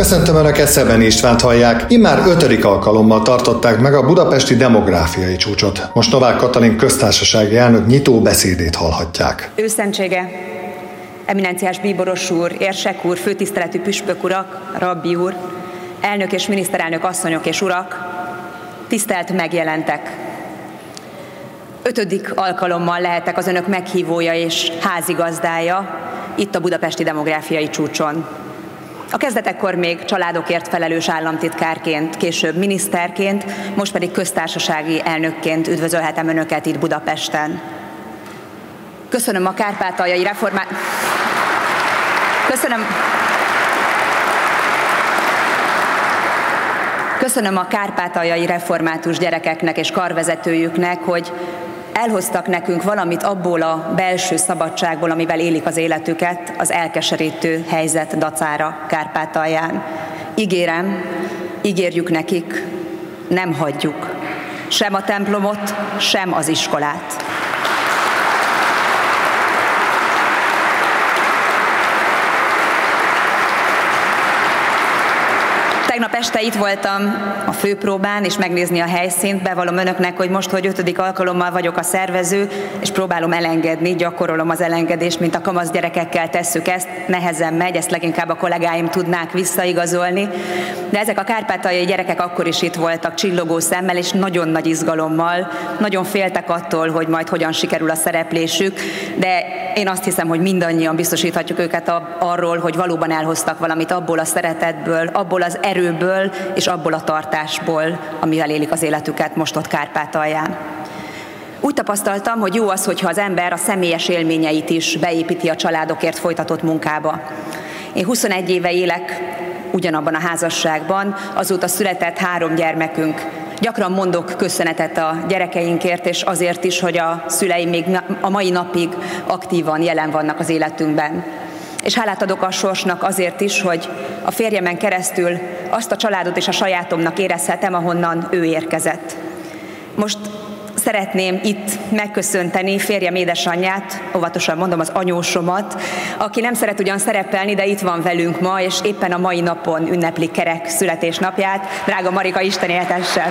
Köszöntöm Önöket, Szeben Istvánt hallják. Immár ötödik alkalommal tartották meg a budapesti demográfiai csúcsot. Most Novák Katalin köztársasági elnök nyitó beszédét hallhatják. Őszentsége, eminenciás bíboros úr, érsek úr, főtiszteletű püspök urak, rabbi úr, elnök és miniszterelnök asszonyok és urak, tisztelt megjelentek. Ötödik alkalommal lehetek az önök meghívója és házigazdája itt a budapesti demográfiai csúcson. A kezdetekkor még családokért felelős államtitkárként, később miniszterként, most pedig köztársasági elnökként üdvözölhetem Önöket itt Budapesten. Köszönöm a kárpátaljai reformát... Köszönöm... Köszönöm a kárpátaljai református gyerekeknek és karvezetőjüknek, hogy elhoztak nekünk valamit abból a belső szabadságból, amivel élik az életüket, az elkeserítő helyzet dacára Kárpátalján. Ígérem, ígérjük nekik, nem hagyjuk sem a templomot, sem az iskolát. Este itt voltam a főpróbán, és megnézni a helyszínt. Bevallom önöknek, hogy most, hogy ötödik alkalommal vagyok a szervező, és próbálom elengedni, gyakorolom az elengedést, mint a kamasz gyerekekkel tesszük ezt. Nehezen megy, ezt leginkább a kollégáim tudnák visszaigazolni. De ezek a kárpátaljai gyerekek akkor is itt voltak, csillogó szemmel, és nagyon nagy izgalommal. Nagyon féltek attól, hogy majd hogyan sikerül a szereplésük, de én azt hiszem, hogy mindannyian biztosíthatjuk őket arról, hogy valóban elhoztak valamit abból a szeretetből, abból az erőből, erőből és abból a tartásból, amivel élik az életüket most ott Kárpátalján. Úgy tapasztaltam, hogy jó az, hogyha az ember a személyes élményeit is beépíti a családokért folytatott munkába. Én 21 éve élek ugyanabban a házasságban, azóta született három gyermekünk. Gyakran mondok köszönetet a gyerekeinkért, és azért is, hogy a szüleim még a mai napig aktívan jelen vannak az életünkben. És hálát adok a sorsnak azért is, hogy a férjemen keresztül azt a családot és a sajátomnak érezhetem, ahonnan ő érkezett. Most szeretném itt megköszönteni férjem édesanyját, óvatosan mondom az anyósomat, aki nem szeret ugyan szerepelni, de itt van velünk ma, és éppen a mai napon ünnepli kerek születésnapját. Drága Marika, Isten éltessen!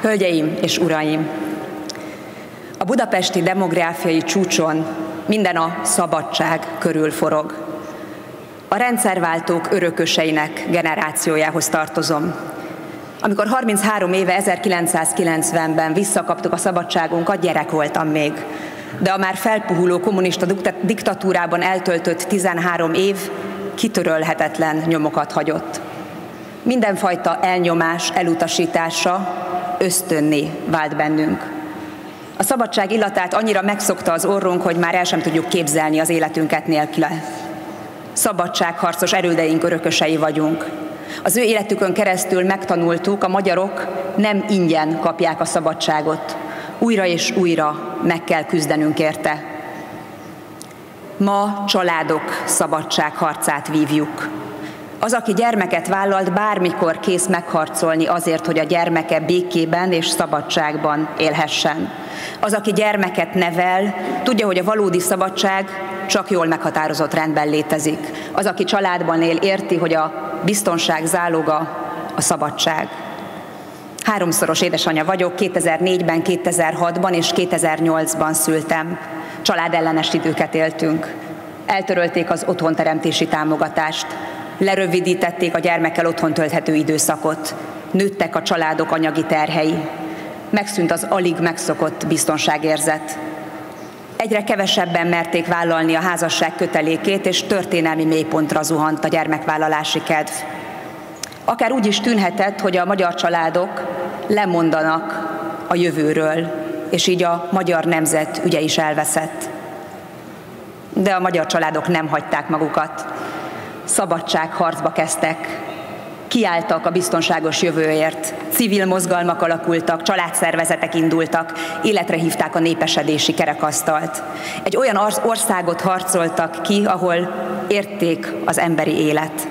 Hölgyeim és uraim! A budapesti demográfiai csúcson minden a szabadság körül forog. A rendszerváltók örököseinek generációjához tartozom. Amikor 33 éve 1990-ben visszakaptuk a szabadságunkat, gyerek voltam még. De a már felpuhuló kommunista diktatúrában eltöltött 13 év kitörölhetetlen nyomokat hagyott. Mindenfajta elnyomás elutasítása ösztönné vált bennünk. A szabadság illatát annyira megszokta az orrunk, hogy már el sem tudjuk képzelni az életünket nélküle. Szabadságharcos erődeink örökösei vagyunk. Az ő életükön keresztül megtanultuk, a magyarok nem ingyen kapják a szabadságot. Újra és újra meg kell küzdenünk érte. Ma családok szabadságharcát vívjuk. Az, aki gyermeket vállalt, bármikor kész megharcolni azért, hogy a gyermeke békében és szabadságban élhessen. Az, aki gyermeket nevel, tudja, hogy a valódi szabadság csak jól meghatározott rendben létezik. Az, aki családban él, érti, hogy a biztonság záloga a szabadság. Háromszoros édesanyja vagyok, 2004-ben, 2006-ban és 2008-ban szültem. Családellenes időket éltünk. Eltörölték az otthonteremtési támogatást lerövidítették a gyermekkel otthon tölthető időszakot, nőttek a családok anyagi terhei, megszűnt az alig megszokott biztonságérzet. Egyre kevesebben merték vállalni a házasság kötelékét, és történelmi mélypontra zuhant a gyermekvállalási kedv. Akár úgy is tűnhetett, hogy a magyar családok lemondanak a jövőről, és így a magyar nemzet ügye is elveszett. De a magyar családok nem hagyták magukat szabadságharcba kezdtek, kiálltak a biztonságos jövőért, civil mozgalmak alakultak, családszervezetek indultak, életre hívták a népesedési kerekasztalt. Egy olyan országot harcoltak ki, ahol érték az emberi élet,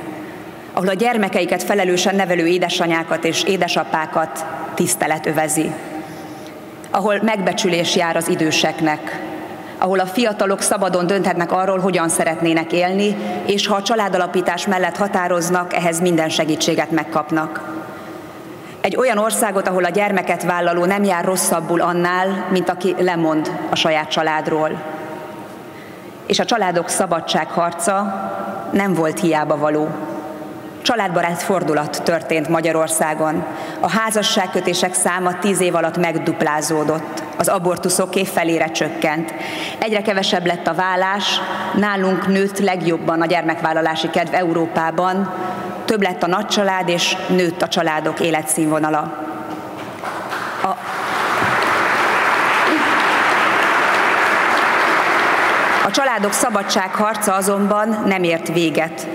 ahol a gyermekeiket felelősen nevelő édesanyákat és édesapákat tisztelet övezi, ahol megbecsülés jár az időseknek, ahol a fiatalok szabadon dönthetnek arról, hogyan szeretnének élni, és ha a családalapítás mellett határoznak, ehhez minden segítséget megkapnak. Egy olyan országot, ahol a gyermeket vállaló nem jár rosszabbul annál, mint aki lemond a saját családról. És a családok szabadságharca nem volt hiába való. Családbarát fordulat történt Magyarországon. A házasságkötések száma tíz év alatt megduplázódott. Az abortuszoké felére csökkent. Egyre kevesebb lett a vállás, nálunk nőtt legjobban a gyermekvállalási kedv Európában, több lett a nagycsalád, és nőtt a családok életszínvonala. A A családok szabadságharca azonban nem ért véget.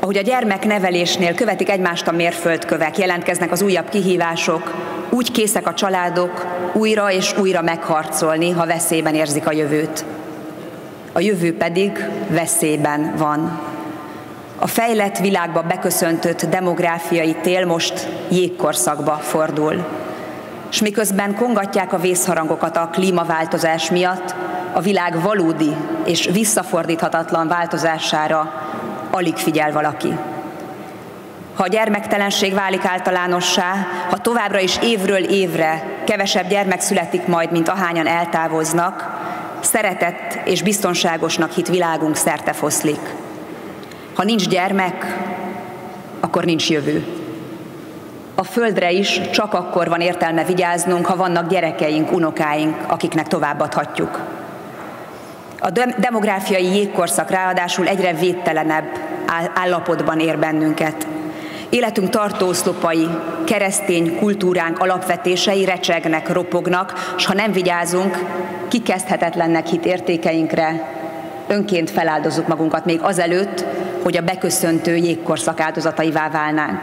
Ahogy a gyermek nevelésnél követik egymást a mérföldkövek, jelentkeznek az újabb kihívások, úgy készek a családok újra és újra megharcolni, ha veszélyben érzik a jövőt. A jövő pedig veszélyben van. A fejlett világba beköszöntött demográfiai tél most jégkorszakba fordul. És miközben kongatják a vészharangokat a klímaváltozás miatt, a világ valódi és visszafordíthatatlan változására alig figyel valaki. Ha a gyermektelenség válik általánossá, ha továbbra is évről évre kevesebb gyermek születik majd, mint ahányan eltávoznak, szeretett és biztonságosnak hit világunk szerte foszlik. Ha nincs gyermek, akkor nincs jövő. A földre is csak akkor van értelme vigyáznunk, ha vannak gyerekeink, unokáink, akiknek továbbadhatjuk. A demográfiai jégkorszak ráadásul egyre védtelenebb állapotban ér bennünket. Életünk tartószlopai, keresztény kultúránk alapvetései recsegnek, ropognak, és ha nem vigyázunk, kikezdhetetlennek hit értékeinkre, önként feláldozzuk magunkat még azelőtt, hogy a beköszöntő jégkorszak áldozataivá válnánk.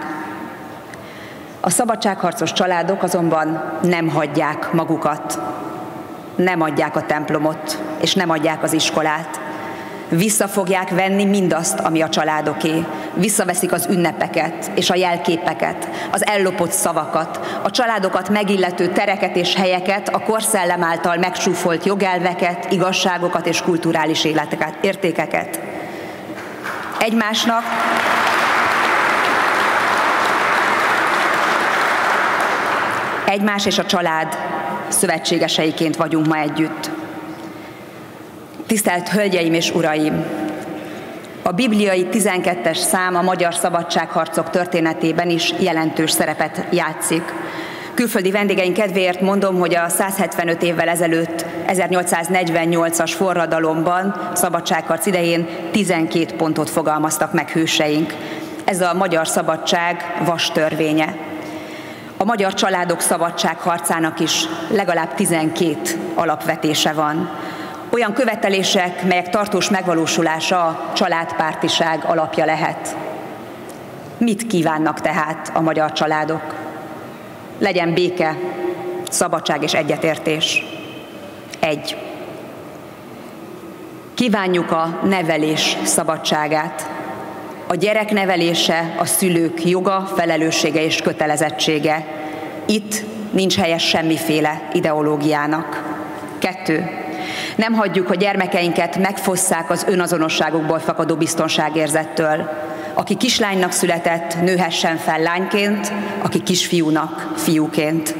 A szabadságharcos családok azonban nem hagyják magukat, nem adják a templomot, és nem adják az iskolát. Vissza fogják venni mindazt, ami a családoké. Visszaveszik az ünnepeket és a jelképeket, az ellopott szavakat, a családokat megillető tereket és helyeket, a korszellem által megsúfolt jogelveket, igazságokat és kulturális életeket, értékeket. Egymásnak egymás és a család szövetségeseiként vagyunk ma együtt. Tisztelt Hölgyeim és Uraim! A bibliai 12-es szám a magyar szabadságharcok történetében is jelentős szerepet játszik. Külföldi vendégeink kedvéért mondom, hogy a 175 évvel ezelőtt 1848-as forradalomban, szabadságharc idején 12 pontot fogalmaztak meg hőseink. Ez a magyar szabadság vas törvénye. A magyar családok szabadságharcának is legalább 12 alapvetése van. Olyan követelések, melyek tartós megvalósulása a családpártiság alapja lehet. Mit kívánnak tehát a magyar családok? Legyen béke, szabadság és egyetértés. Egy. Kívánjuk a nevelés szabadságát. A gyerek nevelése a szülők joga, felelőssége és kötelezettsége. Itt nincs helyes semmiféle ideológiának. Kettő. Nem hagyjuk, hogy gyermekeinket megfosszák az önazonosságukból fakadó biztonságérzettől. Aki kislánynak született, nőhessen fel lányként, aki kisfiúnak fiúként.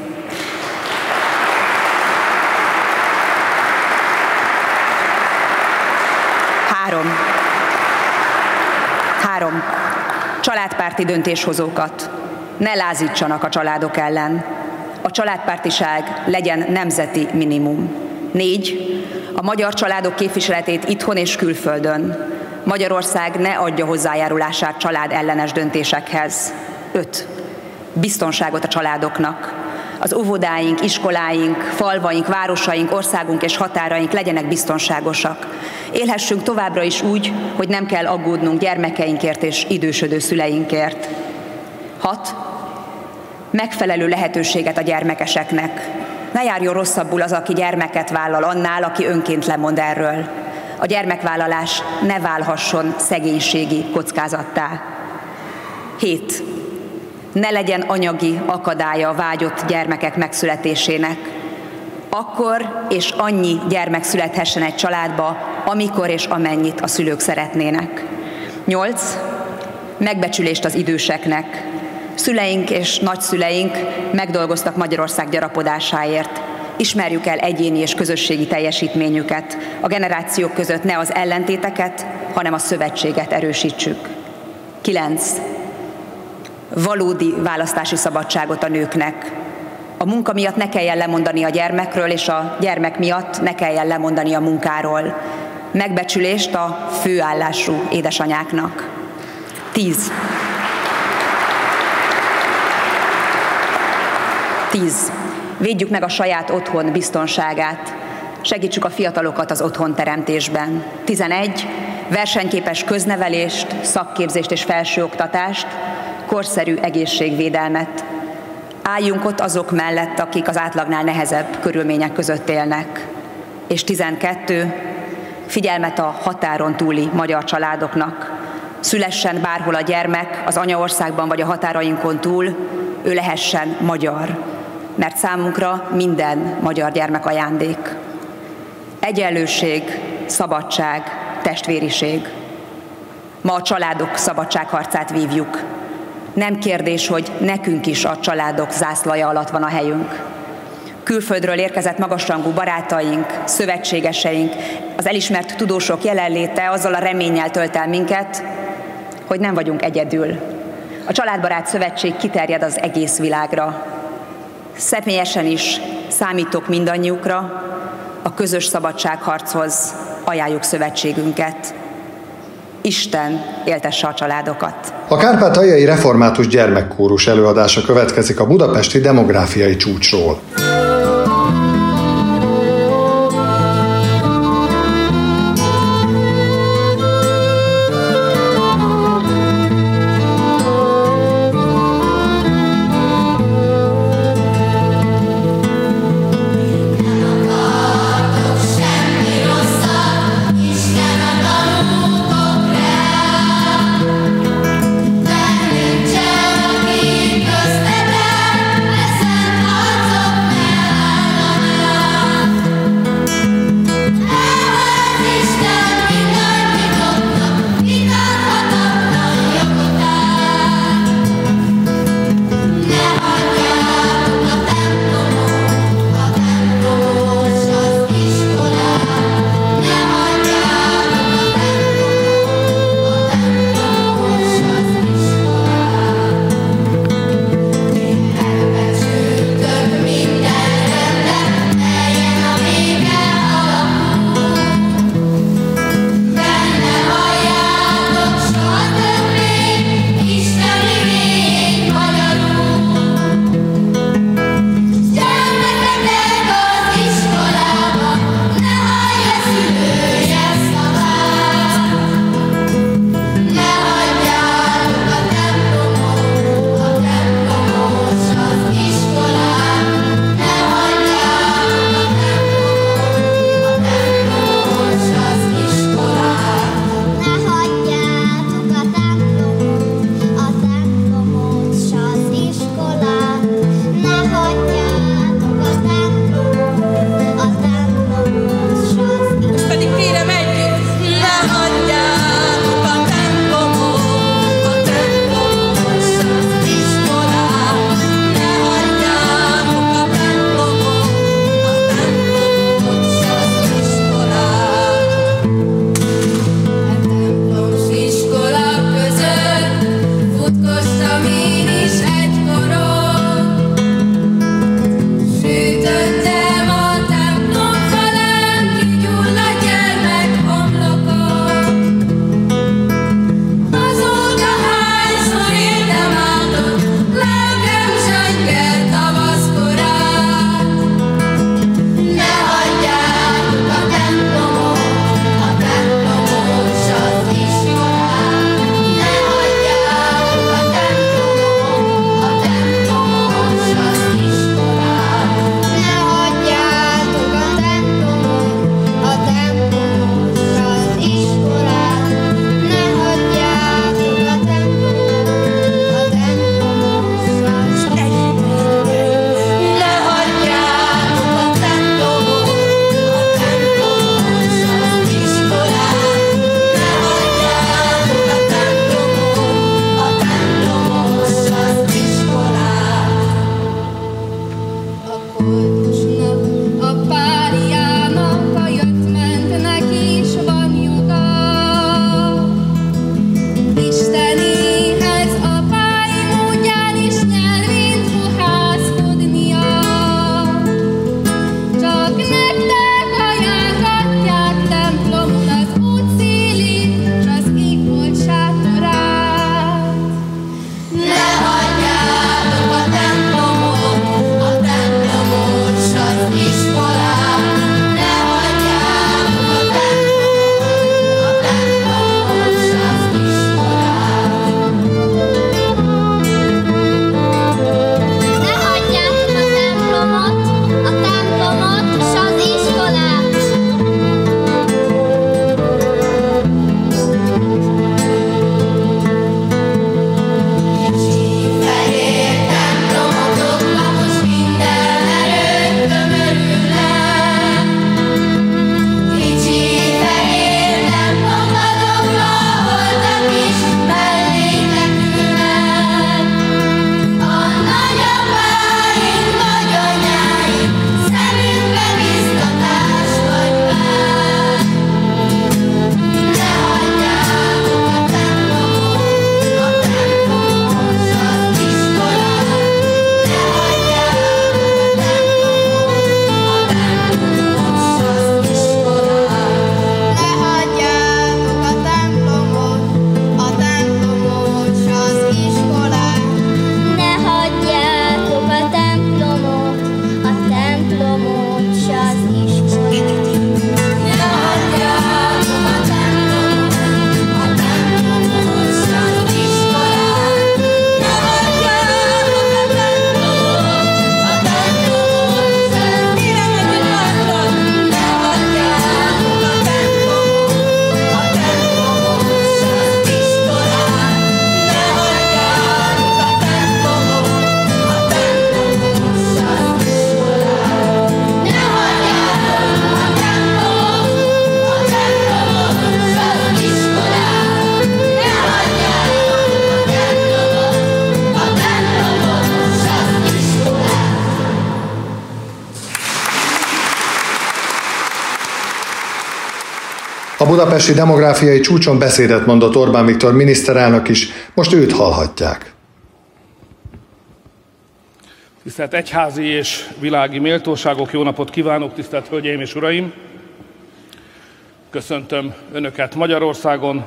Három. Három. Családpárti döntéshozókat. Ne lázítsanak a családok ellen. A családpártiság legyen nemzeti minimum. Négy. A magyar családok képviseletét itthon és külföldön. Magyarország ne adja hozzájárulását család ellenes döntésekhez. 5. Biztonságot a családoknak. Az óvodáink, iskoláink, falvaink, városaink, országunk és határaink legyenek biztonságosak. Élhessünk továbbra is úgy, hogy nem kell aggódnunk gyermekeinkért és idősödő szüleinkért. 6. Megfelelő lehetőséget a gyermekeseknek. Ne járjon rosszabbul az, aki gyermeket vállal annál, aki önként lemond erről. A gyermekvállalás ne válhasson szegénységi kockázattá. 7. Ne legyen anyagi akadálya a vágyott gyermekek megszületésének. akkor és annyi gyermek születhessen egy családba, amikor és amennyit a szülők szeretnének. 8. Megbecsülést az időseknek. Szüleink és nagyszüleink megdolgoztak Magyarország gyarapodásáért. Ismerjük el egyéni és közösségi teljesítményüket. A generációk között ne az ellentéteket, hanem a szövetséget erősítsük. 9. Valódi választási szabadságot a nőknek. A munka miatt ne kelljen lemondani a gyermekről, és a gyermek miatt ne kelljen lemondani a munkáról. Megbecsülést a főállású édesanyáknak. 10. 10. Védjük meg a saját otthon biztonságát. Segítsük a fiatalokat az otthon teremtésben. 11. Versenyképes köznevelést, szakképzést és felsőoktatást, korszerű egészségvédelmet. Álljunk ott azok mellett, akik az átlagnál nehezebb körülmények között élnek. És 12. Figyelmet a határon túli magyar családoknak. Szülessen bárhol a gyermek, az anyaországban vagy a határainkon túl, ő lehessen magyar mert számunkra minden magyar gyermek ajándék. Egyenlőség, szabadság, testvériség. Ma a családok szabadságharcát vívjuk. Nem kérdés, hogy nekünk is a családok zászlaja alatt van a helyünk. Külföldről érkezett magasrangú barátaink, szövetségeseink, az elismert tudósok jelenléte azzal a reménnyel tölt el minket, hogy nem vagyunk egyedül. A Családbarát Szövetség kiterjed az egész világra, Személyesen is számítok mindannyiukra, a közös szabadságharchoz ajánljuk szövetségünket. Isten éltesse a családokat. A Kárpátaljai Református Gyermekkórus előadása következik a budapesti demográfiai csúcsról. Budapesti demográfiai csúcson beszédet mondott Orbán Viktor miniszterelnök is, most őt hallhatják. Tisztelt egyházi és világi méltóságok, jó napot kívánok, tisztelt Hölgyeim és Uraim! Köszöntöm Önöket Magyarországon,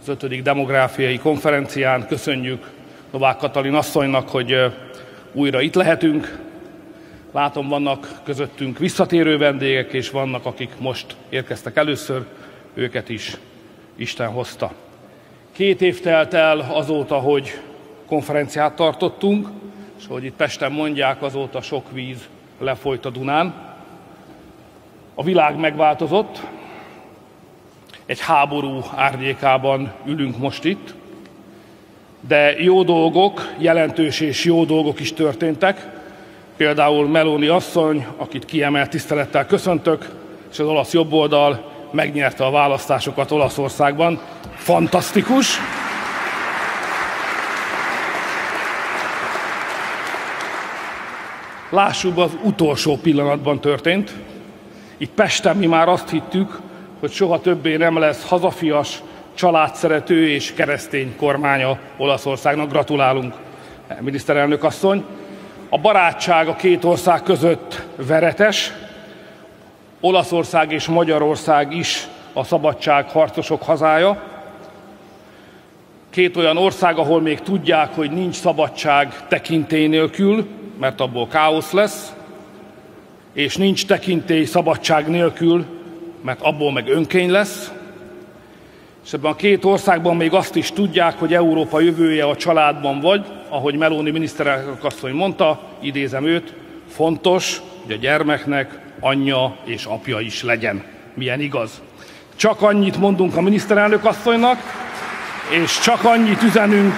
az 5. demográfiai konferencián. Köszönjük Novák Katalin asszonynak, hogy újra itt lehetünk. Látom, vannak közöttünk visszatérő vendégek, és vannak, akik most érkeztek először őket is Isten hozta. Két év telt el azóta, hogy konferenciát tartottunk, és hogy itt Pesten mondják, azóta sok víz lefolyt a Dunán. A világ megváltozott, egy háború árnyékában ülünk most itt, de jó dolgok, jelentős és jó dolgok is történtek. Például Meloni asszony, akit kiemelt tisztelettel köszöntök, és az olasz jobboldal megnyerte a választásokat Olaszországban. Fantasztikus! Lássuk, az utolsó pillanatban történt. Itt Pesten mi már azt hittük, hogy soha többé nem lesz hazafias, családszerető és keresztény kormánya Olaszországnak. Gratulálunk, miniszterelnök asszony. A barátság a két ország között veretes, Olaszország és Magyarország is a szabadság harcosok hazája. Két olyan ország, ahol még tudják, hogy nincs szabadság tekintély nélkül, mert abból káosz lesz, és nincs tekintély szabadság nélkül, mert abból meg önkény lesz. És ebben a két országban még azt is tudják, hogy Európa jövője a családban vagy, ahogy Meloni miniszterelnök asszony mondta, idézem őt, fontos, hogy a gyermeknek anyja és apja is legyen. Milyen igaz. Csak annyit mondunk a miniszterelnök asszonynak, és csak annyit üzenünk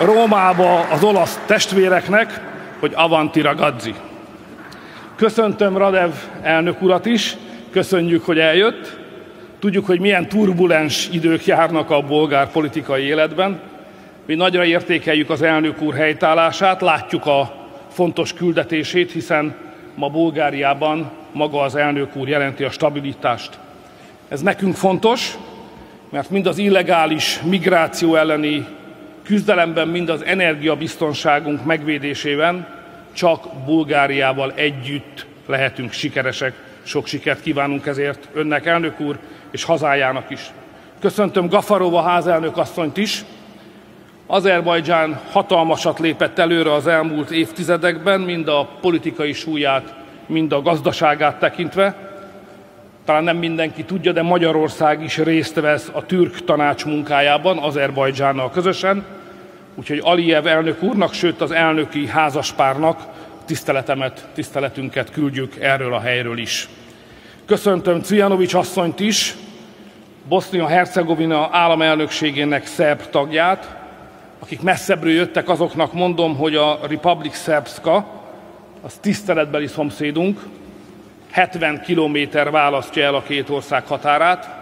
Rómába az olasz testvéreknek, hogy avanti ragazzi. Köszöntöm Radev elnök urat is, köszönjük, hogy eljött. Tudjuk, hogy milyen turbulens idők járnak a bolgár politikai életben. Mi nagyra értékeljük az elnök úr helytállását, látjuk a fontos küldetését, hiszen ma Bulgáriában maga az elnök úr jelenti a stabilitást. Ez nekünk fontos, mert mind az illegális migráció elleni küzdelemben, mind az energiabiztonságunk megvédésében csak Bulgáriával együtt lehetünk sikeresek. Sok sikert kívánunk ezért önnek, elnök úr, és hazájának is. Köszöntöm Gafarova házelnök asszonyt is. Azerbajdzsán hatalmasat lépett előre az elmúlt évtizedekben, mind a politikai súlyát, mind a gazdaságát tekintve. Talán nem mindenki tudja, de Magyarország is részt vesz a türk tanács munkájában, Azerbajdzsánnal közösen. Úgyhogy Aliyev elnök úrnak, sőt az elnöki házaspárnak tiszteletemet, tiszteletünket küldjük erről a helyről is. Köszöntöm Cujanovics asszonyt is, Bosznia-Hercegovina államelnökségének szerb tagját, akik messzebbről jöttek, azoknak mondom, hogy a Republic Serbska, az tiszteletbeli szomszédunk, 70 kilométer választja el a két ország határát,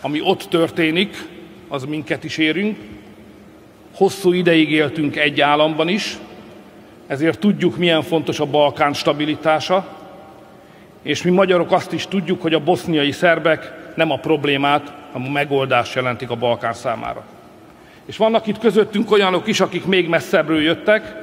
ami ott történik, az minket is érünk. Hosszú ideig éltünk egy államban is, ezért tudjuk, milyen fontos a Balkán stabilitása, és mi magyarok azt is tudjuk, hogy a boszniai szerbek nem a problémát, hanem a megoldást jelentik a Balkán számára. És vannak itt közöttünk olyanok is, akik még messzebbről jöttek,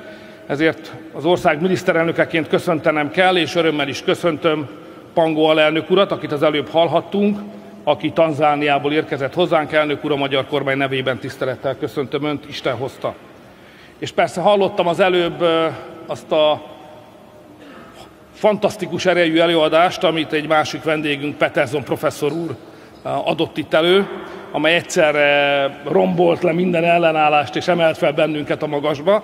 ezért az ország miniszterelnökeként köszöntenem kell, és örömmel is köszöntöm Pangó alelnök urat, akit az előbb hallhattunk, aki Tanzániából érkezett hozzánk, elnök ura, a magyar kormány nevében tisztelettel köszöntöm Önt, Isten hozta. És persze hallottam az előbb azt a fantasztikus erejű előadást, amit egy másik vendégünk, Peterson professzor úr adott itt elő, amely egyszerre rombolt le minden ellenállást és emelt fel bennünket a magasba.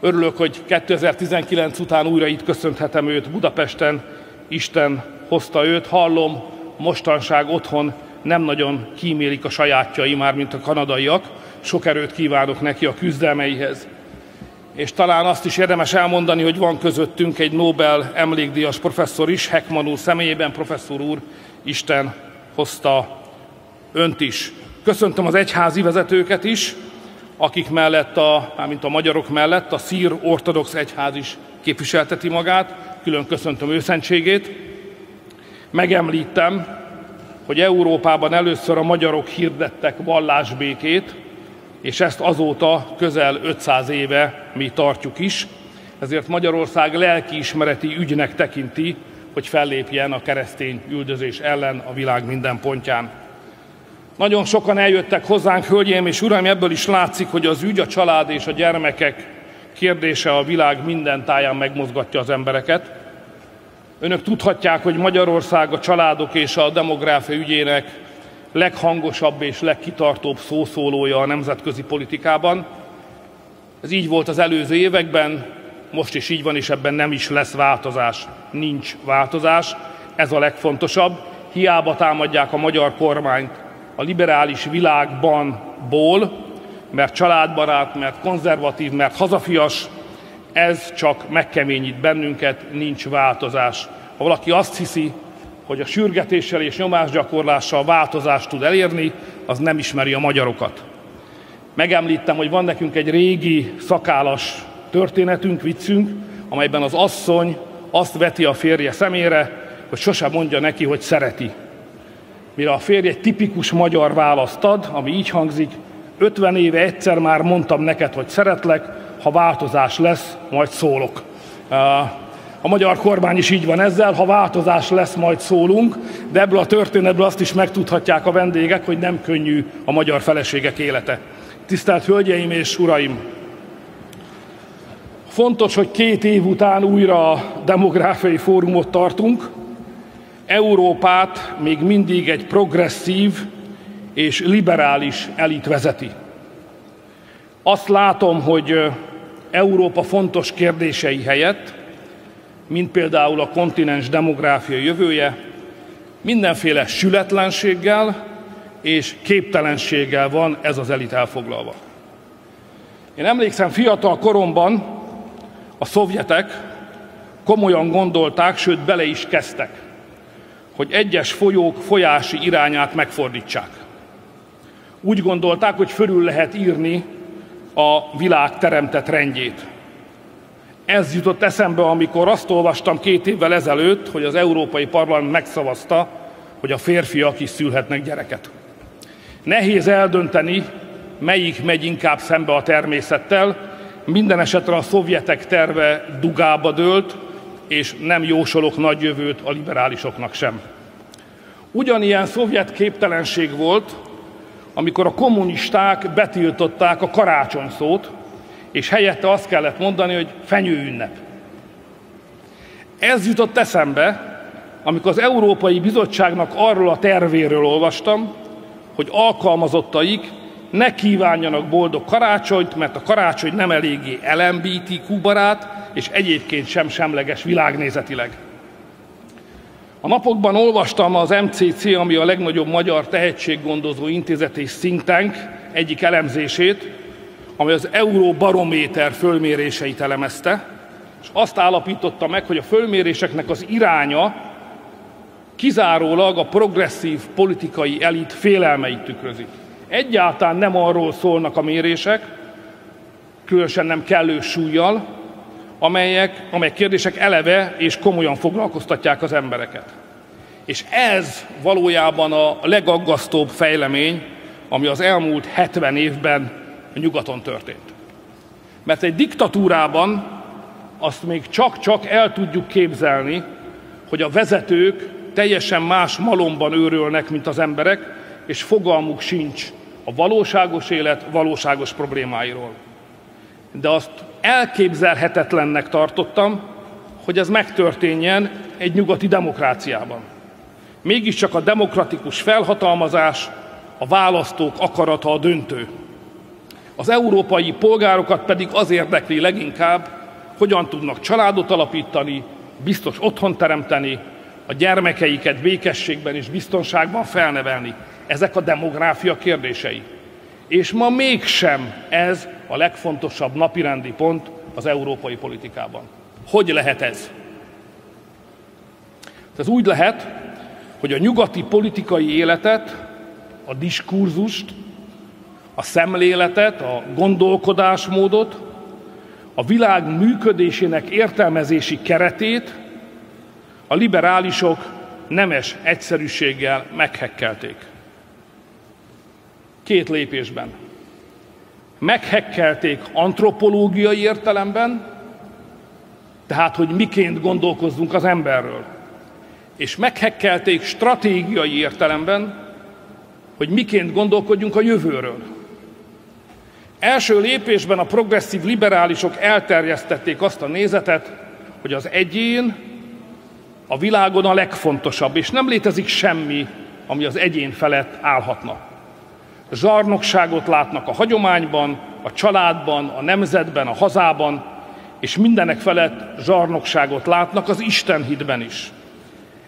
Örülök, hogy 2019 után újra itt köszönhetem őt Budapesten, Isten hozta őt. Hallom, mostanság otthon nem nagyon kímélik a sajátjai, már mint a kanadaiak. Sok erőt kívánok neki a küzdelmeihez. És talán azt is érdemes elmondani, hogy van közöttünk egy Nobel emlékdíjas professzor is, Heckman úr személyében, professzor úr, Isten hozta önt is. Köszöntöm az egyházi vezetőket is, akik mellett, a, mint a magyarok mellett, a szír ortodox egyház is képviselteti magát. Külön köszöntöm őszentségét. Megemlítem, hogy Európában először a magyarok hirdettek vallásbékét, és ezt azóta közel 500 éve mi tartjuk is. Ezért Magyarország lelkiismereti ügynek tekinti, hogy fellépjen a keresztény üldözés ellen a világ minden pontján. Nagyon sokan eljöttek hozzánk, hölgyeim és uraim, ebből is látszik, hogy az ügy, a család és a gyermekek kérdése a világ minden táján megmozgatja az embereket. Önök tudhatják, hogy Magyarország a családok és a demográfia ügyének leghangosabb és legkitartóbb szószólója a nemzetközi politikában. Ez így volt az előző években, most is így van, és ebben nem is lesz változás. Nincs változás, ez a legfontosabb. Hiába támadják a magyar kormányt a liberális világban ból, mert családbarát, mert konzervatív, mert hazafias, ez csak megkeményít bennünket, nincs változás. Ha valaki azt hiszi, hogy a sürgetéssel és nyomásgyakorlással változást tud elérni, az nem ismeri a magyarokat. Megemlítem, hogy van nekünk egy régi szakálas történetünk, viccünk, amelyben az asszony azt veti a férje szemére, hogy sose mondja neki, hogy szereti. Mire a férje egy tipikus magyar választ ad, ami így hangzik, 50 éve egyszer már mondtam neked, hogy szeretlek, ha változás lesz, majd szólok. A magyar kormány is így van ezzel, ha változás lesz, majd szólunk, de ebből a történetből azt is megtudhatják a vendégek, hogy nem könnyű a magyar feleségek élete. Tisztelt Hölgyeim és Uraim! Fontos, hogy két év után újra demográfiai fórumot tartunk. Európát még mindig egy progresszív és liberális elit vezeti. Azt látom, hogy Európa fontos kérdései helyett mint például a kontinens demográfia jövője, mindenféle sületlenséggel és képtelenséggel van ez az elit elfoglalva. Én emlékszem fiatal koromban a szovjetek komolyan gondolták, sőt bele is kezdtek, hogy egyes folyók folyási irányát megfordítsák. Úgy gondolták, hogy fölül lehet írni a világ teremtett rendjét. Ez jutott eszembe, amikor azt olvastam két évvel ezelőtt, hogy az Európai Parlament megszavazta, hogy a férfiak is szülhetnek gyereket. Nehéz eldönteni, melyik megy inkább szembe a természettel, minden esetre a szovjetek terve dugába dőlt, és nem jósolok nagy jövőt a liberálisoknak sem. Ugyanilyen szovjet képtelenség volt, amikor a kommunisták betiltották a karácsony szót, és helyette azt kellett mondani, hogy fenyőünnep. Ez jutott eszembe, amikor az Európai Bizottságnak arról a tervéről olvastam, hogy alkalmazottaik ne kívánjanak boldog karácsonyt, mert a karácsony nem eléggé LMBTQ barát, és egyébként sem semleges világnézetileg. A napokban olvastam az MCC, ami a legnagyobb magyar tehetséggondozó intézet és think egyik elemzését, ami az Euróbarométer fölméréseit elemezte, és azt állapította meg, hogy a fölméréseknek az iránya kizárólag a progresszív politikai elit félelmeit tükrözi. Egyáltalán nem arról szólnak a mérések, különösen nem kellő súlyjal, amelyek, amely kérdések eleve és komolyan foglalkoztatják az embereket. És ez valójában a legaggasztóbb fejlemény, ami az elmúlt 70 évben a nyugaton történt. Mert egy diktatúrában azt még csak-csak el tudjuk képzelni, hogy a vezetők teljesen más malomban őrölnek, mint az emberek, és fogalmuk sincs a valóságos élet valóságos problémáiról. De azt elképzelhetetlennek tartottam, hogy ez megtörténjen egy nyugati demokráciában. Mégiscsak a demokratikus felhatalmazás, a választók akarata a döntő. Az európai polgárokat pedig az érdekli leginkább, hogyan tudnak családot alapítani, biztos otthon teremteni, a gyermekeiket békességben és biztonságban felnevelni. Ezek a demográfia kérdései. És ma mégsem ez a legfontosabb napirendi pont az európai politikában. Hogy lehet ez? Ez úgy lehet, hogy a nyugati politikai életet, a diskurzust, a szemléletet, a gondolkodásmódot, a világ működésének értelmezési keretét a liberálisok nemes egyszerűséggel meghekkelték. Két lépésben. Meghekkelték antropológiai értelemben, tehát hogy miként gondolkozzunk az emberről. És meghekkelték stratégiai értelemben, hogy miként gondolkodjunk a jövőről. Első lépésben a progresszív liberálisok elterjesztették azt a nézetet, hogy az egyén a világon a legfontosabb, és nem létezik semmi, ami az egyén felett állhatna. Zsarnokságot látnak a hagyományban, a családban, a nemzetben, a hazában, és mindenek felett zsarnokságot látnak az Isten hitben is.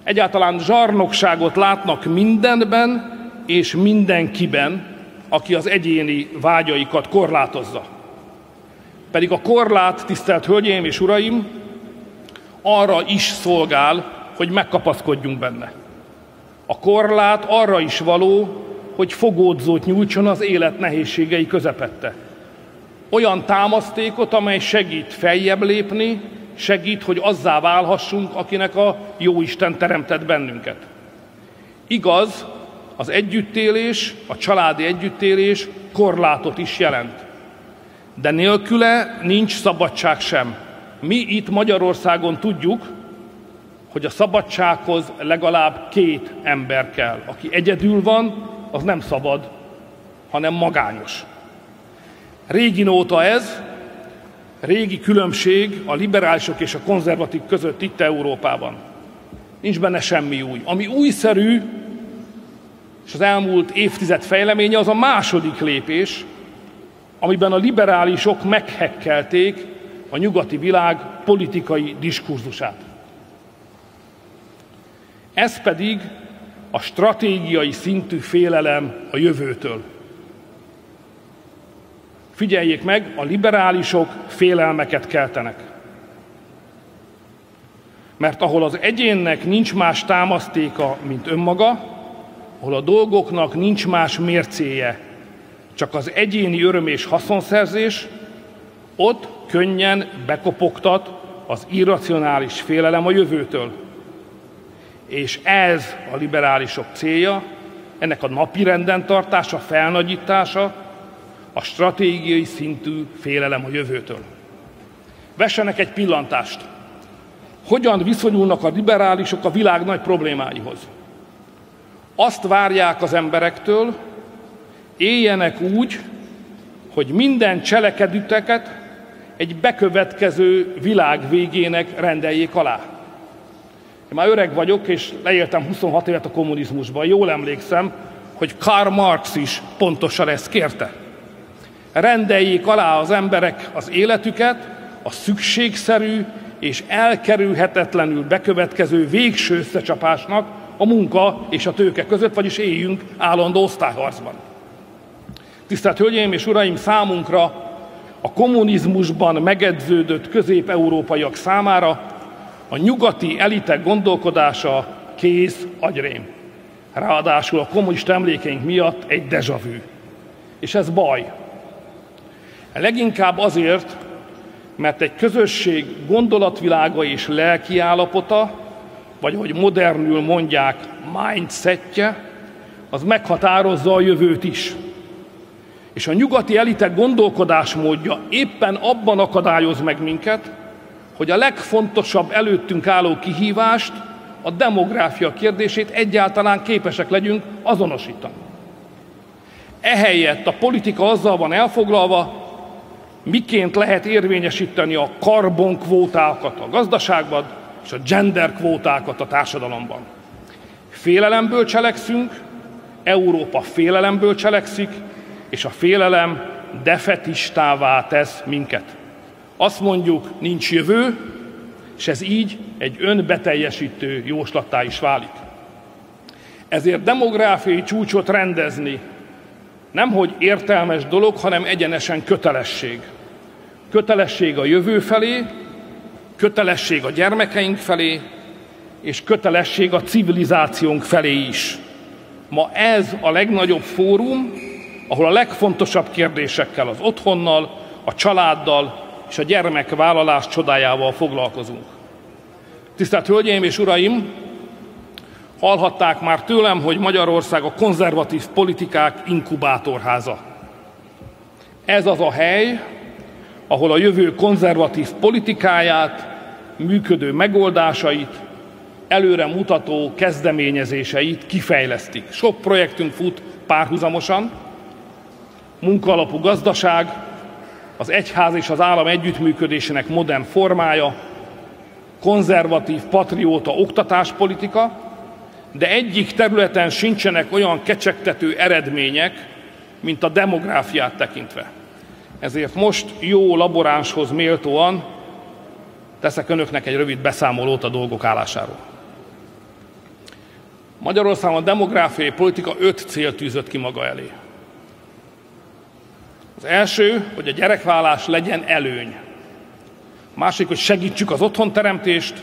Egyáltalán zsarnokságot látnak mindenben és mindenkiben, aki az egyéni vágyaikat korlátozza. Pedig a korlát, tisztelt Hölgyeim és Uraim, arra is szolgál, hogy megkapaszkodjunk benne. A korlát arra is való, hogy fogódzót nyújtson az élet nehézségei közepette. Olyan támasztékot, amely segít feljebb lépni, segít, hogy azzá válhassunk, akinek a jó Isten teremtett bennünket. Igaz, az együttélés, a családi együttélés korlátot is jelent. De nélküle nincs szabadság sem. Mi itt Magyarországon tudjuk, hogy a szabadsághoz legalább két ember kell. Aki egyedül van, az nem szabad, hanem magányos. Régi óta ez, régi különbség a liberálisok és a konzervatív között itt Európában. Nincs benne semmi új. Ami újszerű, és az elmúlt évtized fejleménye az a második lépés, amiben a liberálisok meghekkelték a nyugati világ politikai diskurzusát. Ez pedig a stratégiai szintű félelem a jövőtől. Figyeljék meg, a liberálisok félelmeket keltenek. Mert ahol az egyénnek nincs más támasztéka, mint önmaga, ahol a dolgoknak nincs más mércéje, csak az egyéni öröm és haszonszerzés, Ott könnyen bekopogtat az irracionális félelem a jövőtől. És ez a liberálisok célja, ennek a napi renden tartása, felnagyítása, a stratégiai szintű félelem a jövőtől. Vessenek egy pillantást. Hogyan viszonyulnak a liberálisok a világ nagy problémáihoz? Azt várják az emberektől, éljenek úgy, hogy minden cselekedeteket egy bekövetkező világ végének rendeljék alá. Én már öreg vagyok, és leéltem 26 évet a kommunizmusban. Jól emlékszem, hogy Karl Marx is pontosan ezt kérte. Rendeljék alá az emberek az életüket a szükségszerű és elkerülhetetlenül bekövetkező végső összecsapásnak a munka és a tőke között, vagyis éljünk állandó osztályharcban. Tisztelt Hölgyeim és Uraim, számunkra a kommunizmusban megedződött közép-európaiak számára a nyugati elitek gondolkodása kész agyrém. Ráadásul a kommunista emlékeink miatt egy dejavű. És ez baj. Leginkább azért, mert egy közösség gondolatvilága és lelki állapota, vagy hogy modernül mondják, mindsetje, az meghatározza a jövőt is. És a nyugati elitek gondolkodásmódja éppen abban akadályoz meg minket, hogy a legfontosabb előttünk álló kihívást, a demográfia kérdését egyáltalán képesek legyünk azonosítani. Ehelyett a politika azzal van elfoglalva, miként lehet érvényesíteni a karbonkvótákat a gazdaságban, és a gender kvótákat a társadalomban. Félelemből cselekszünk, Európa félelemből cselekszik, és a félelem defetistává tesz minket. Azt mondjuk, nincs jövő, és ez így egy önbeteljesítő jóslattá is válik. Ezért demográfiai csúcsot rendezni nem hogy értelmes dolog, hanem egyenesen kötelesség. Kötelesség a jövő felé, kötelesség a gyermekeink felé, és kötelesség a civilizációnk felé is. Ma ez a legnagyobb fórum, ahol a legfontosabb kérdésekkel, az otthonnal, a családdal és a gyermekvállalás csodájával foglalkozunk. Tisztelt Hölgyeim és Uraim! Hallhatták már tőlem, hogy Magyarország a konzervatív politikák inkubátorháza. Ez az a hely, ahol a jövő konzervatív politikáját, működő megoldásait, előre mutató kezdeményezéseit kifejlesztik. Sok projektünk fut párhuzamosan, munkaalapú gazdaság, az egyház és az állam együttműködésének modern formája, konzervatív, patrióta oktatáspolitika, de egyik területen sincsenek olyan kecsegtető eredmények, mint a demográfiát tekintve. Ezért most jó laboránshoz méltóan teszek önöknek egy rövid beszámolót a dolgok állásáról. Magyarországon a demográfiai politika öt cél tűzött ki maga elé. Az első, hogy a gyerekvállás legyen előny. A másik, hogy segítsük az otthonteremtést.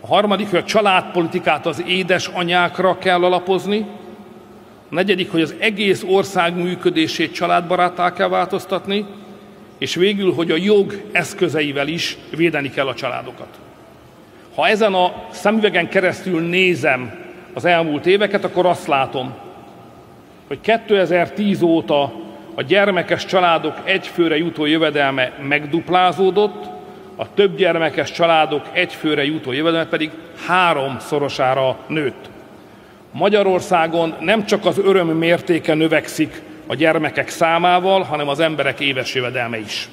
A harmadik, hogy a családpolitikát az édesanyákra kell alapozni. A negyedik, hogy az egész ország működését családbarátá kell változtatni, és végül, hogy a jog eszközeivel is védeni kell a családokat. Ha ezen a szemüvegen keresztül nézem az elmúlt éveket, akkor azt látom, hogy 2010 óta a gyermekes családok egyfőre jutó jövedelme megduplázódott, a több gyermekes családok egyfőre jutó jövedelme pedig háromszorosára nőtt. Magyarországon nem csak az öröm mértéke növekszik a gyermekek számával, hanem az emberek éves jövedelme is.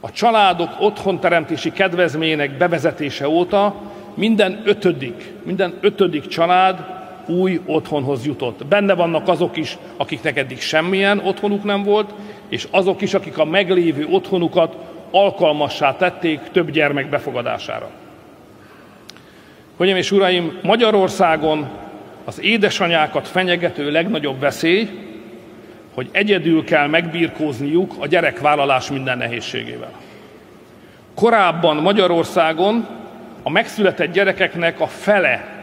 A családok otthonteremtési kedvezményének bevezetése óta minden ötödik, minden ötödik család új otthonhoz jutott. Benne vannak azok is, akiknek eddig semmilyen otthonuk nem volt, és azok is, akik a meglévő otthonukat alkalmassá tették több gyermek befogadására. Hölgyeim és uraim, Magyarországon az édesanyákat fenyegető legnagyobb veszély, hogy egyedül kell megbírkózniuk a gyerekvállalás minden nehézségével. Korábban Magyarországon a megszületett gyerekeknek a fele,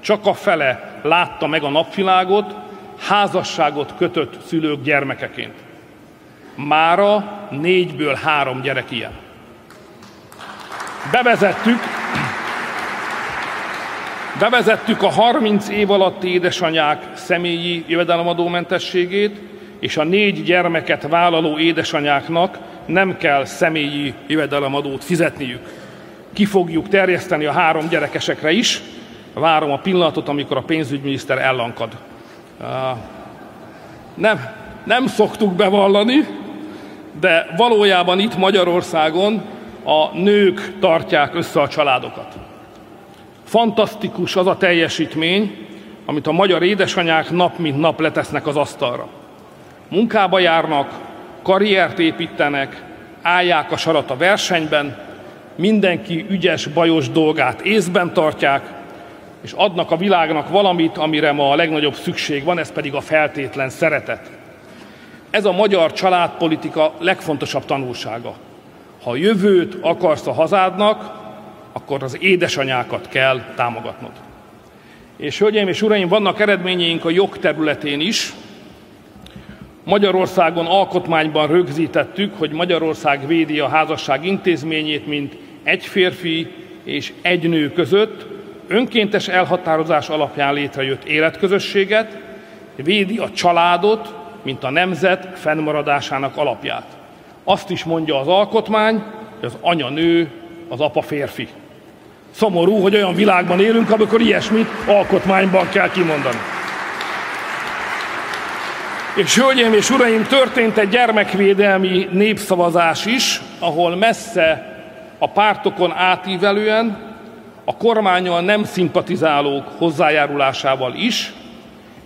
csak a fele látta meg a napvilágot, házasságot kötött szülők gyermekeként. Mára négyből három gyerek ilyen. Bevezettük, bevezettük a 30 év alatti édesanyák személyi jövedelemadómentességét, és a négy gyermeket vállaló édesanyáknak nem kell személyi jövedelemadót fizetniük. Ki fogjuk terjeszteni a három gyerekesekre is. Várom a pillanatot, amikor a pénzügyminiszter ellankad. Nem, nem szoktuk bevallani, de valójában itt Magyarországon a nők tartják össze a családokat. Fantasztikus az a teljesítmény, amit a magyar édesanyák nap mint nap letesznek az asztalra. Munkába járnak, karriert építenek, állják a sarat a versenyben, mindenki ügyes, bajos dolgát észben tartják, és adnak a világnak valamit, amire ma a legnagyobb szükség van, ez pedig a feltétlen szeretet. Ez a magyar családpolitika legfontosabb tanulsága. Ha jövőt akarsz a hazádnak, akkor az édesanyákat kell támogatnod. És hölgyeim és uraim, vannak eredményeink a jogterületén is. Magyarországon alkotmányban rögzítettük, hogy Magyarország védi a házasság intézményét, mint egy férfi és egy nő között önkéntes elhatározás alapján létrejött életközösséget, védi a családot, mint a nemzet fennmaradásának alapját. Azt is mondja az alkotmány, hogy az anya nő, az apa férfi. Szomorú, hogy olyan világban élünk, amikor ilyesmit alkotmányban kell kimondani. És hölgyeim és uraim, történt egy gyermekvédelmi népszavazás is, ahol messze a pártokon átívelően a kormányal nem szimpatizálók hozzájárulásával is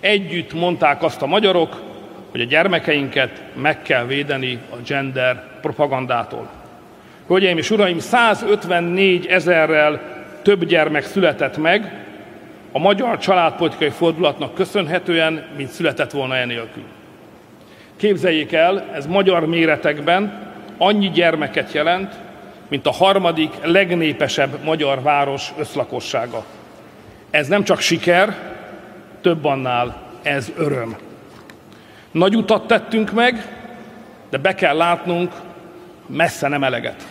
együtt mondták azt a magyarok, hogy a gyermekeinket meg kell védeni a gender propagandától. Hölgyeim és uraim, 154 ezerrel több gyermek született meg a magyar családpolitikai fordulatnak köszönhetően, mint született volna enélkül. Képzeljék el, ez magyar méretekben annyi gyermeket jelent, mint a harmadik legnépesebb magyar város összlakossága. Ez nem csak siker, több annál ez öröm. Nagy utat tettünk meg, de be kell látnunk, messze nem eleget.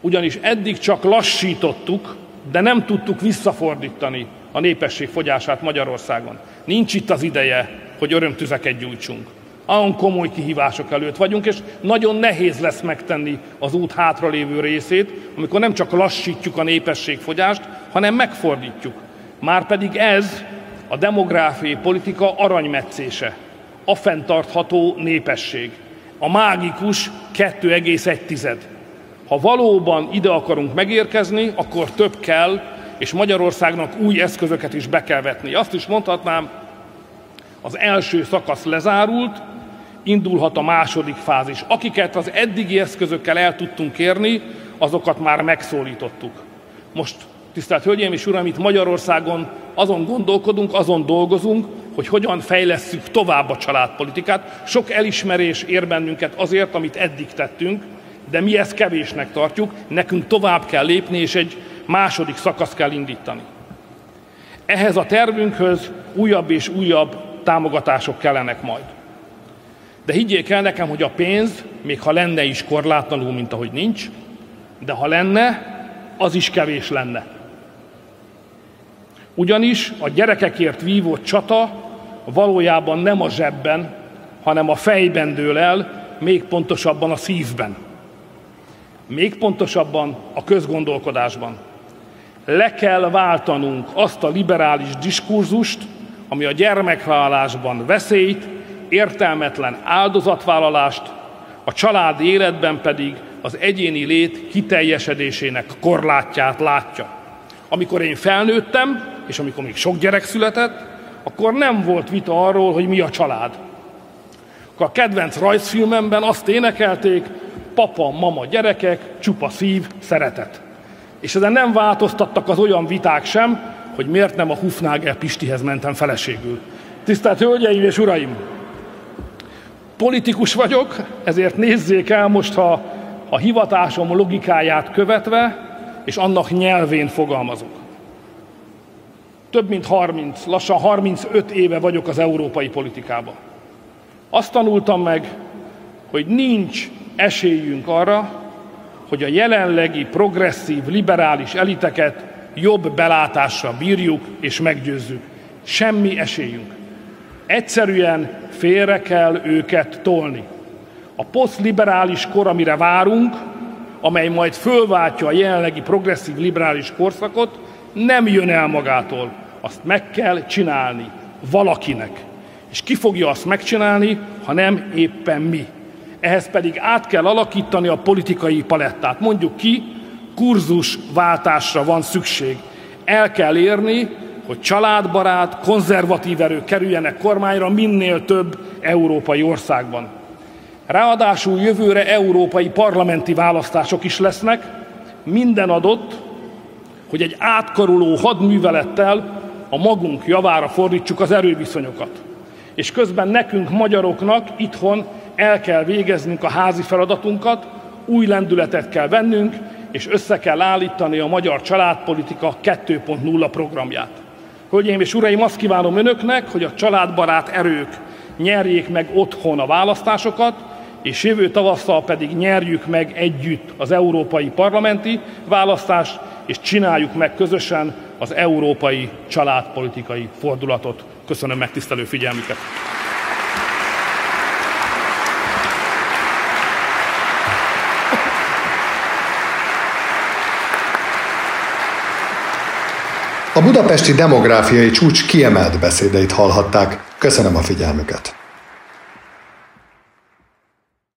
Ugyanis eddig csak lassítottuk, de nem tudtuk visszafordítani a népesség fogyását Magyarországon. Nincs itt az ideje, hogy örömtüzeket gyújtsunk. Ahon komoly kihívások előtt vagyunk, és nagyon nehéz lesz megtenni az út hátralévő részét, amikor nem csak lassítjuk a népességfogyást, hanem megfordítjuk. Márpedig ez a demográfiai politika aranymetszése a fenntartható népesség. A mágikus 2,1. Ha valóban ide akarunk megérkezni, akkor több kell, és Magyarországnak új eszközöket is be kell vetni. Azt is mondhatnám, az első szakasz lezárult, indulhat a második fázis. Akiket az eddigi eszközökkel el tudtunk érni, azokat már megszólítottuk. Most, tisztelt Hölgyeim és Uram, itt Magyarországon azon gondolkodunk, azon dolgozunk, hogy hogyan fejlesszük tovább a családpolitikát. Sok elismerés ér bennünket azért, amit eddig tettünk, de mi ezt kevésnek tartjuk, nekünk tovább kell lépni, és egy második szakasz kell indítani. Ehhez a tervünkhöz újabb és újabb támogatások kellenek majd. De higgyék el nekem, hogy a pénz, még ha lenne is korlátlanul, mint ahogy nincs, de ha lenne, az is kevés lenne. Ugyanis a gyerekekért vívott csata valójában nem a zsebben, hanem a fejben dől el, még pontosabban a szívben. Még pontosabban a közgondolkodásban. Le kell váltanunk azt a liberális diskurzust, ami a gyermekvállalásban veszélyt, értelmetlen áldozatvállalást, a családi életben pedig az egyéni lét kiteljesedésének korlátját látja. Amikor én felnőttem, és amikor még sok gyerek született, akkor nem volt vita arról, hogy mi a család. Akkor a kedvenc rajzfilmemben azt énekelték, papa, mama, gyerekek, csupa szív, szeretet. És ezen nem változtattak az olyan viták sem, hogy miért nem a Hufnagel Pistihez mentem feleségül. Tisztelt Hölgyeim és Uraim! Politikus vagyok, ezért nézzék el most, ha a hivatásom logikáját követve, és annak nyelvén fogalmazok. Több mint 30, lassan 35 éve vagyok az európai politikában. Azt tanultam meg, hogy nincs esélyünk arra, hogy a jelenlegi progresszív, liberális eliteket jobb belátásra bírjuk és meggyőzzük. Semmi esélyünk. Egyszerűen félre kell őket tolni. A posztliberális kor, amire várunk, amely majd fölváltja a jelenlegi progresszív liberális korszakot, nem jön el magától. Azt meg kell csinálni valakinek. És ki fogja azt megcsinálni, ha nem éppen mi. Ehhez pedig át kell alakítani a politikai palettát. Mondjuk ki, kurzusváltásra van szükség. El kell érni, hogy családbarát, konzervatív erők kerüljenek kormányra minél több európai országban. Ráadásul jövőre európai parlamenti választások is lesznek, minden adott, hogy egy átkaruló hadművelettel a magunk javára fordítsuk az erőviszonyokat. És közben nekünk, magyaroknak itthon el kell végeznünk a házi feladatunkat, új lendületet kell vennünk, és össze kell állítani a magyar családpolitika 2.0 programját. Hölgyeim és uraim, azt kívánom önöknek, hogy a családbarát erők nyerjék meg otthon a választásokat, és jövő tavasszal pedig nyerjük meg együtt az európai parlamenti választást, és csináljuk meg közösen az európai családpolitikai fordulatot. Köszönöm megtisztelő figyelmüket! A budapesti demográfiai csúcs kiemelt beszédeit hallhatták. Köszönöm a figyelmüket!